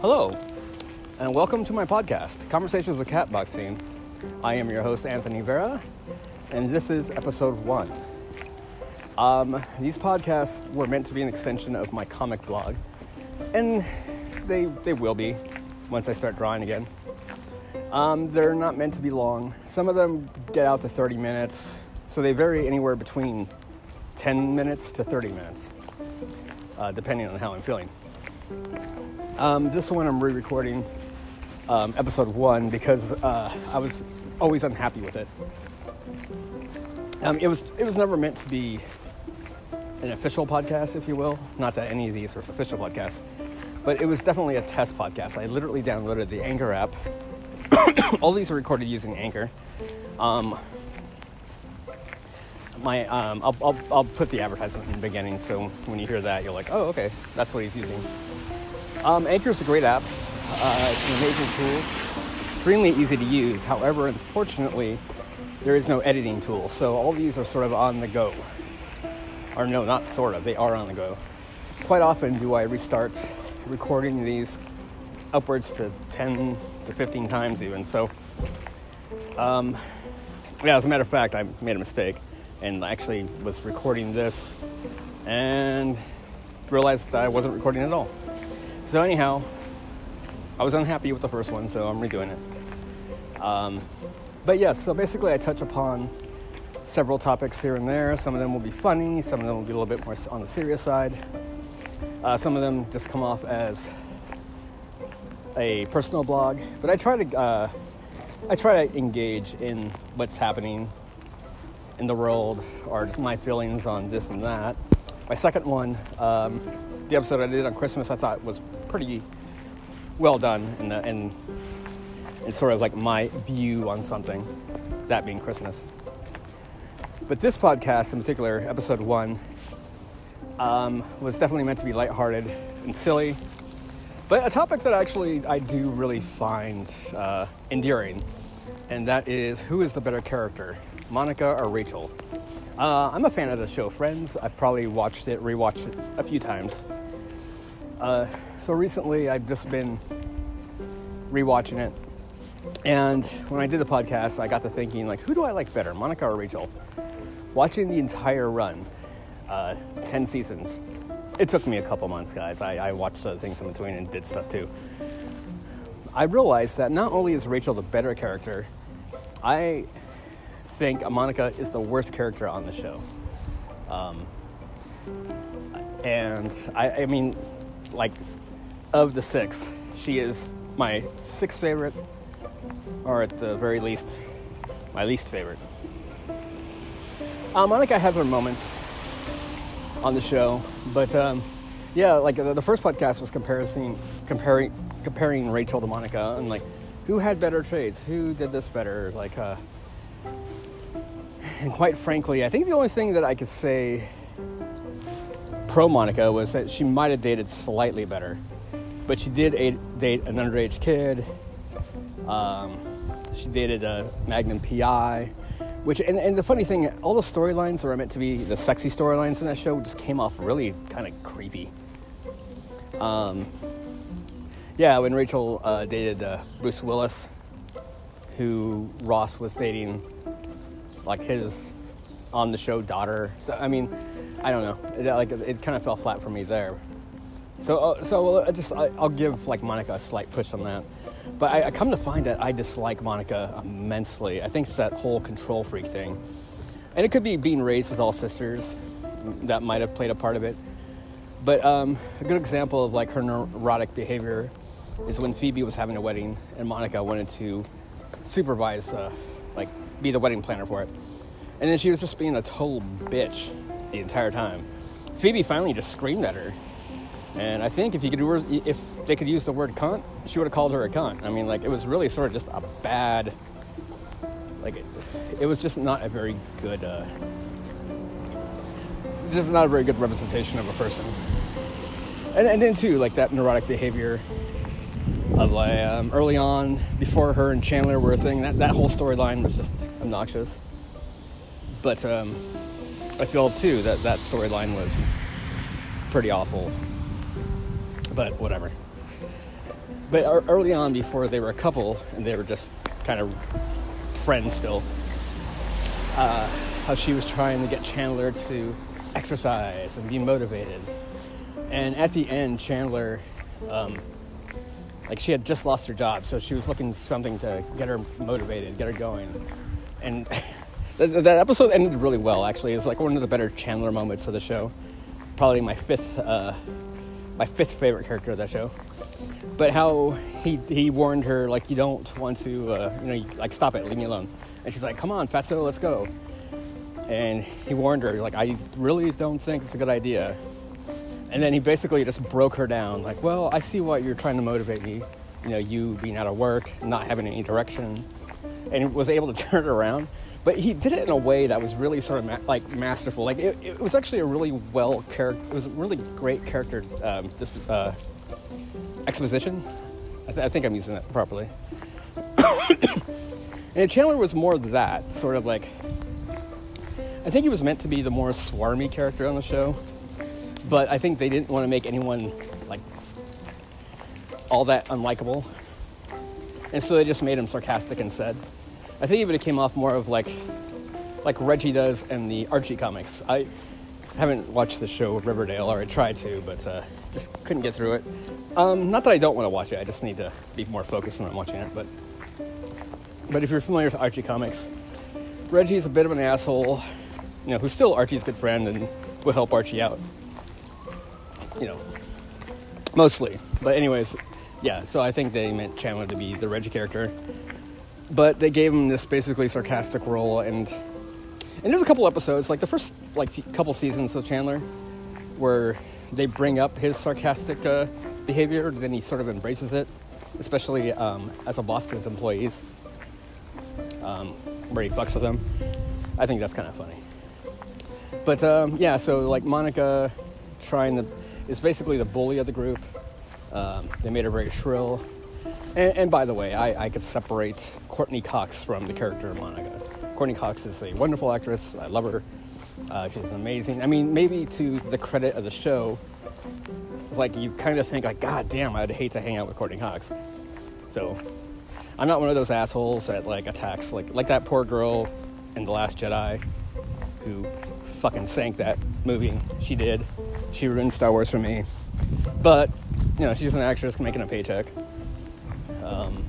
Hello, and welcome to my podcast, Conversations with Catboxing. I am your host, Anthony Vera, and this is episode one. Um, these podcasts were meant to be an extension of my comic blog, and they, they will be once I start drawing again. Um, they're not meant to be long. Some of them get out to 30 minutes, so they vary anywhere between 10 minutes to 30 minutes, uh, depending on how I'm feeling. Um, this one I'm re-recording um, episode one because uh, I was always unhappy with it. Um, it was it was never meant to be an official podcast, if you will. Not that any of these are official podcasts, but it was definitely a test podcast. I literally downloaded the Anchor app. All these are recorded using Anchor. Um, my um, I'll, I'll, I'll put the advertisement in the beginning, so when you hear that, you're like, oh, okay, that's what he's using. Um, Anchor is a great app. Uh, it's an amazing tool. Extremely easy to use. However, unfortunately, there is no editing tool. So all these are sort of on the go. Or no, not sort of. They are on the go. Quite often do I restart recording these upwards to 10 to 15 times even. So, um, yeah, as a matter of fact, I made a mistake and actually was recording this and realized that I wasn't recording at all. So anyhow, I was unhappy with the first one, so I'm redoing it. Um, but yes, so basically I touch upon several topics here and there. Some of them will be funny, some of them will be a little bit more on the serious side. Uh, some of them just come off as a personal blog, but I try to uh, I try to engage in what's happening in the world or just my feelings on this and that. My second one, um, the episode I did on Christmas, I thought was pretty well done, and and it's sort of like my view on something, that being Christmas. But this podcast in particular, episode one, um, was definitely meant to be lighthearted and silly, but a topic that actually I do really find uh, endearing, and that is who is the better character, Monica or Rachel? Uh, I'm a fan of the show Friends. I've probably watched it, rewatched it a few times. Uh, so recently, I've just been rewatching it, and when I did the podcast, I got to thinking, like, who do I like better, Monica or Rachel? Watching the entire run, uh, ten seasons, it took me a couple months, guys. I, I watched other things in between and did stuff too. I realized that not only is Rachel the better character, I think Monica is the worst character on the show. Um, and I, I mean, like, of the six, she is my sixth favorite, or at the very least, my least favorite. Uh, Monica has her moments on the show, but um, yeah, like the, the, first podcast was comparison, comparing, comparing Rachel to Monica, and like who had better traits, who did this better, like. Uh, and quite frankly, I think the only thing that I could say pro Monica was that she might have dated slightly better, but she did date an underage kid. Um, she dated a Magnum PI, which and, and the funny thing, all the storylines that were meant to be the sexy storylines in that show just came off really kind of creepy. Um, yeah, when Rachel uh, dated uh, Bruce Willis, who Ross was dating, like his on the show daughter. So I mean, I don't know. It, like it kind of fell flat for me there. So uh, so I just I, will give like Monica a slight push on that. But I, I, come to find that I dislike Monica immensely. I think it's that whole control freak thing, and it could be being raised with all sisters that might have played a part of it. But um, a good example of like her neurotic behavior is when Phoebe was having a wedding and Monica wanted to supervise, uh, like, be the wedding planner for it. And then she was just being a total bitch the entire time. Phoebe finally just screamed at her. And I think if you could, do if they could use the word cunt, she would have called her a cunt. I mean, like it was really sort of just a bad, like it, it was just not a very good, uh, just not a very good representation of a person. And, and then too, like that neurotic behavior of um, early on, before her and Chandler were a thing. That that whole storyline was just obnoxious. But um, I feel too that that storyline was pretty awful. But whatever. But early on, before they were a couple and they were just kind of friends still, uh, how she was trying to get Chandler to exercise and be motivated. And at the end, Chandler, um, like she had just lost her job, so she was looking for something to get her motivated, get her going. And that, episode ended really well, actually. It was like one of the better Chandler moments of the show. Probably my fifth, uh, my fifth favorite character of that show. But how he he warned her like you don't want to, uh, you know, like stop it, leave me alone. And she's like, "Come on, Fatso, let's go." And he warned her like, "I really don't think it's a good idea." And then he basically just broke her down, like, well, I see what you're trying to motivate me. You know, you being out of work, not having any direction, and was able to turn it around. But he did it in a way that was really sort of ma- like masterful. Like it, it, was actually a really well character. It was a really great character um, this uh, exposition. I, th- I, think I'm using that properly. and Chandler was more that sort of like. I think he was meant to be the more swarmy character on the show but I think they didn't want to make anyone like all that unlikable, and so they just made him sarcastic and said, I think even it came off more of like like Reggie does in the Archie comics. I haven't watched the show Riverdale, or I tried to, but uh, just couldn't get through it. Um, not that I don't want to watch it; I just need to be more focused when I'm watching it. But but if you're familiar with Archie comics, Reggie's a bit of an asshole, you know, who's still Archie's good friend and will help Archie out you know, mostly. But anyways, yeah. So I think they meant Chandler to be the Reggie character, but they gave him this basically sarcastic role, and and there's a couple episodes, like the first like couple seasons of Chandler, where they bring up his sarcastic uh, behavior, then he sort of embraces it, especially um, as a boss to his employees, um, where he fucks with them. I think that's kind of funny. But um, yeah, so like Monica trying to is basically the bully of the group. Um, they made her very shrill. And, and by the way, I, I, could separate Courteney Cox from the character Monica. Courteney Cox is a wonderful actress. I love her. Uh, she's amazing. I mean, maybe to the credit of the show, it's like you kind of think like, God damn, I'd hate to hang out with Courteney Cox. So I'm not one of those assholes that like attacks like like that poor girl in The Last Jedi who fucking sank that movie. She did. She ruined Star Wars for me. But, you know, she's an actress making a paycheck. Um,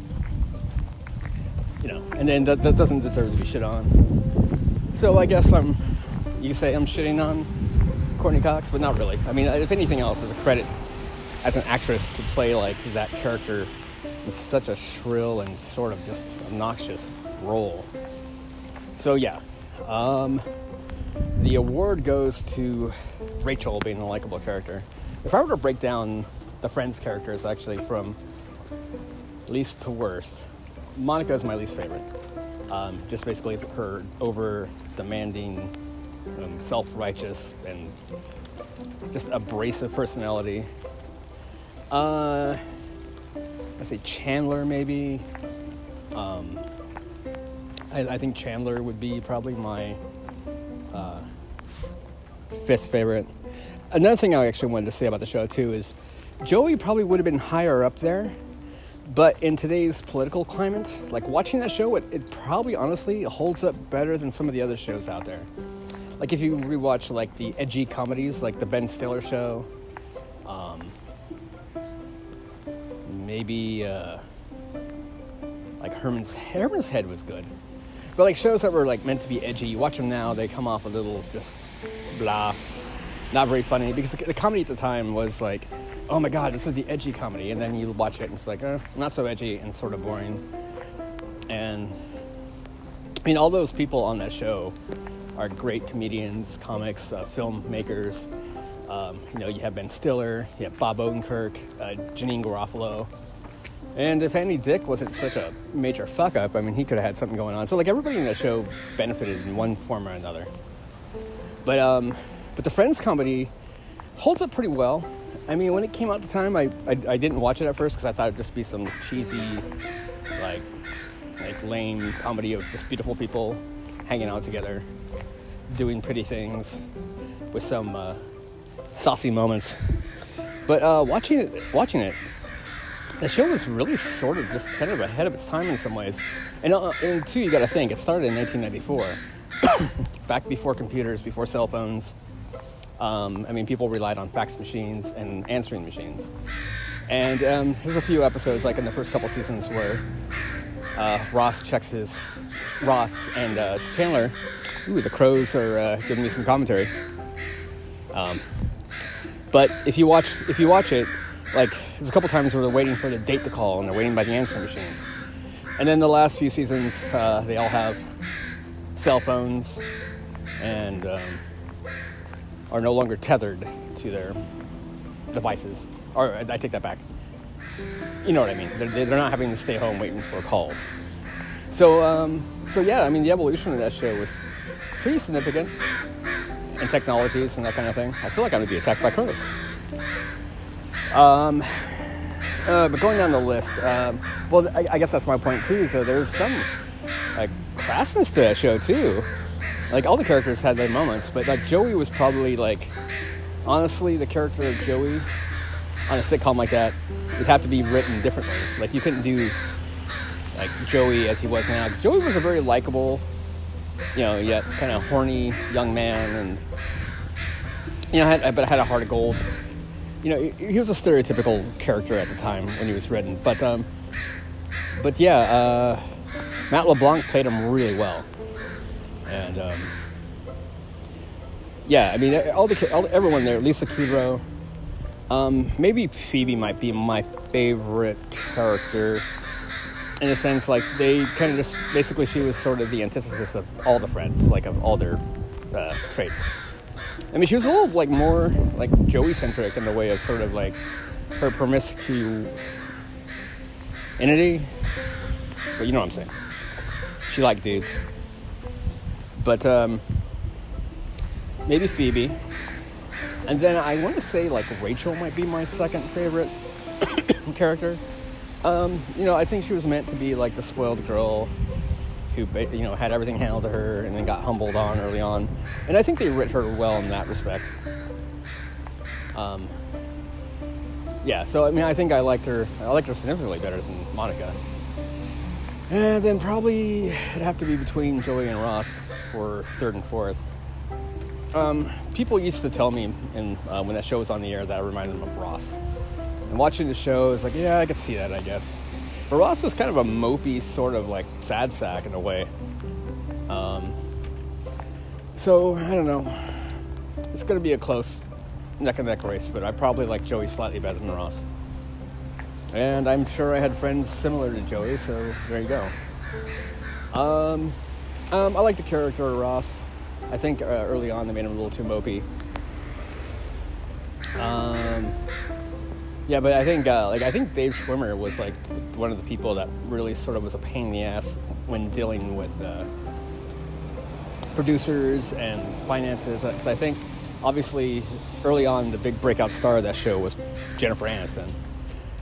you know, and then that, that doesn't deserve to be shit on. So I guess I'm, you say I'm shitting on Courteney Cox, but not really. I mean, if anything else, as a credit as an actress to play like that character in such a shrill and sort of just obnoxious role. So yeah, um, the award goes to Rachel being a likable character. If I were to break down the Friends characters actually from least to worst, Monica is my least favorite. Um, just basically her over demanding, um, self righteous, and just abrasive personality. Uh, I say Chandler maybe. Um, I, I, think Chandler would be probably my uh, fifth favorite. Another thing I actually wanted to say about the show too is Joey probably would have been higher up there, but in today's political climate, like watching that show, it, it probably honestly holds up better than some of the other shows out there. Like if you rewatch like the edgy comedies, like the Ben Stiller show, um, maybe uh, like Herman's Herman's Head was good. But like shows that were like meant to be edgy, you watch them now, they come off a little just blah, not very funny. Because the, comedy at the time was like, oh my god, this is the edgy comedy, and then you watch it and it's like, eh, not so edgy and sort of boring. And I mean, all those people on that show are great comedians, comics, uh, filmmakers. Um, you know, you have Ben Stiller, you have Bob Odenkirk, uh, Janeane Garofalo, and if Andy Dick wasn't such a major fuck up, I mean, he could have had something going on. So like everybody in that show benefited in one form or another. But um, but the Friends comedy holds up pretty well. I mean, when it came out at the time, I, I, I didn't watch it at first because I thought it'd just be some cheesy, like like lame comedy of just beautiful people hanging out together. doing pretty things with some uh, saucy moments. But uh, watching it, watching it, the show was really sort of just kind of ahead of its time in some ways. And, uh, and two, you got to think it started in 1994, back before computers, before cell phones. Um, I mean, people relied on fax machines and answering machines. And um, there's a few episodes, like in the first couple seasons, where uh, Ross checks his Ross and uh, Chandler. Ooh, the crows are uh, giving me some commentary. Um, but if you watch, if you watch it, like there's a couple times where they're waiting for the date to call and they're waiting by the answering machines. And then the last few seasons, uh, they all have cell phones and um, are no longer tethered to their devices. Or I take that back. You know what I mean? They're, they're not having to stay home waiting for calls. So, um, so yeah, I mean, the evolution of that show was pretty significant in technologies and that kind of thing. I feel like I'm gonna be attacked by crows. Um, uh, but going down the list, um, well, I, I, guess that's my point too. So there's some like crassness to that show too. Like all the characters had their moments, but like Joey was probably like, honestly, the character of Joey on a sitcom like that would have to be written differently. Like you couldn't do like Joey as he was now. Because Joey was a very likable, you know, yet kind of horny young man, and you know, had, but I had a heart of gold you know, he was a stereotypical character at the time when he was written, but um, but yeah, uh, Matt LeBlanc played him really well, and um, yeah, I mean, all the all, everyone there, Lisa Kudrow, um, maybe Phoebe might be my favorite character. In a sense, like they kind of just basically she was sort of the antithesis of all the friends, like of all their uh, traits. I mean, she was a little like more like Joey centric in the way of sort of like her promiscuity. But you know what I'm saying. She liked dudes. But um, maybe Phoebe. And then I want to say like Rachel might be my second favorite character. Um, you know, I think she was meant to be like the spoiled girl who you know had everything handled to her and then got humbled on early on, and I think they writ her well in that respect. Um, yeah, so I mean, I think I liked her. I liked her significantly better than Monica. And then probably it'd have to be between Joey and Ross for third and fourth. Um, people used to tell me in, uh, when that show was on the air that I reminded them of Ross. And watching the show is like, yeah, I could see that, I guess. But Ross was kind of a mopey, sort of like sad sack in a way. Um, so I don't know. It's going to be a close neck and neck race, but I probably like Joey slightly better than Ross. And I'm sure I had friends similar to Joey, so there you go. Um, um, I like the character of Ross. I think uh, early on they made him a little too mopey. Um, yeah, but I think uh, like I think Dave Schwimmer was like one of the people that really sort of was a pain in the ass when dealing with uh, producers and finances. Because I think obviously early on the big breakout star of that show was Jennifer Aniston.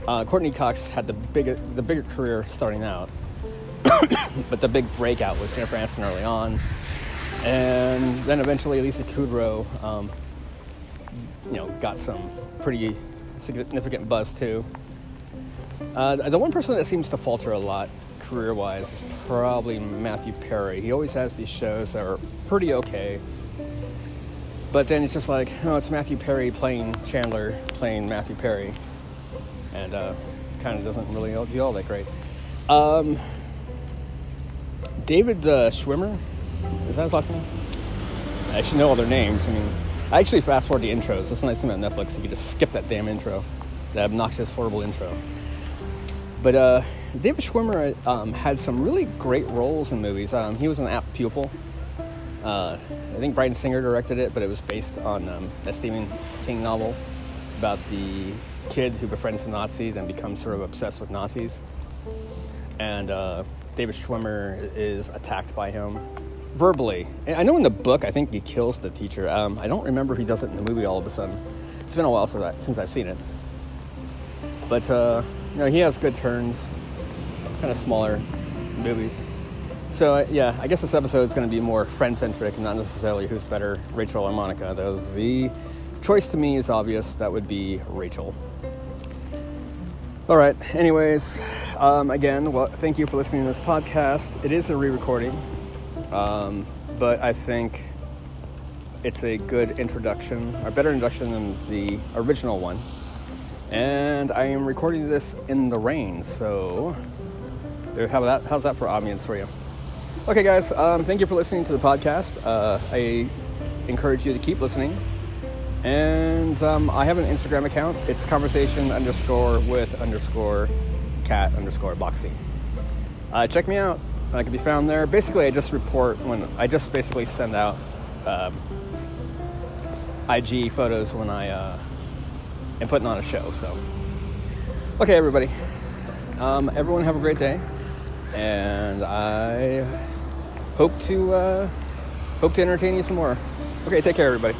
Uh, Courteney Cox had the bigger the bigger career starting out, but the big breakout was Jennifer Aniston early on, and then eventually Lisa Kudrow, um, you know, got some pretty significant buzz too. Uh, the one person that seems to falter a lot career wise is probably Matthew Perry. He always has these shows that are pretty okay. But then it's just like, oh, it's Matthew Perry playing Chandler, playing Matthew Perry. And uh, kind of doesn't really do all that great. Um, David uh, Schwimmer, is that his last name? I should know all their names. I mean, I actually fast forward the intros. That's the nice thing about Netflix. You can just skip that damn intro, that obnoxious, horrible intro. But uh, David Schwimmer um, had some really great roles in movies. Um, he was an apt pupil. Uh, I think Bryan Singer directed it, but it was based on um, a Stephen King novel about the kid who befriends the Nazis and becomes sort of obsessed with Nazis. And uh, David Schwimmer is attacked by him verbally. I know in the book, I think he kills the teacher. Um, I don't remember if he does it in the movie all of a sudden. It's been a while since, I, since I've seen it. But, uh, you know, he has good turns, kind of smaller movies. So uh, yeah, I guess this episode is going to be more friend centric, not necessarily who's better, Rachel or Monica. Though the choice to me is obvious. That would be Rachel. All right. Anyways, um, again, well, thank you for listening to this podcast. It is a re-recording, um, but I think it's a good introduction, a better introduction than the original one. And I am recording this in the rain, so how that, how's that for audience for you? Okay, guys, um, thank you for listening to the podcast. Uh, I encourage you to keep listening. And um, I have an Instagram account. It's conversation underscore with underscore cat underscore boxing. Uh, check me out. I can be found there. Basically, I just report when I just basically send out um, IG photos when I uh, am putting on a show. So, okay, everybody. Um, everyone have a great day, and I hope to uh, hope to entertain you some more. Okay, take care, everybody.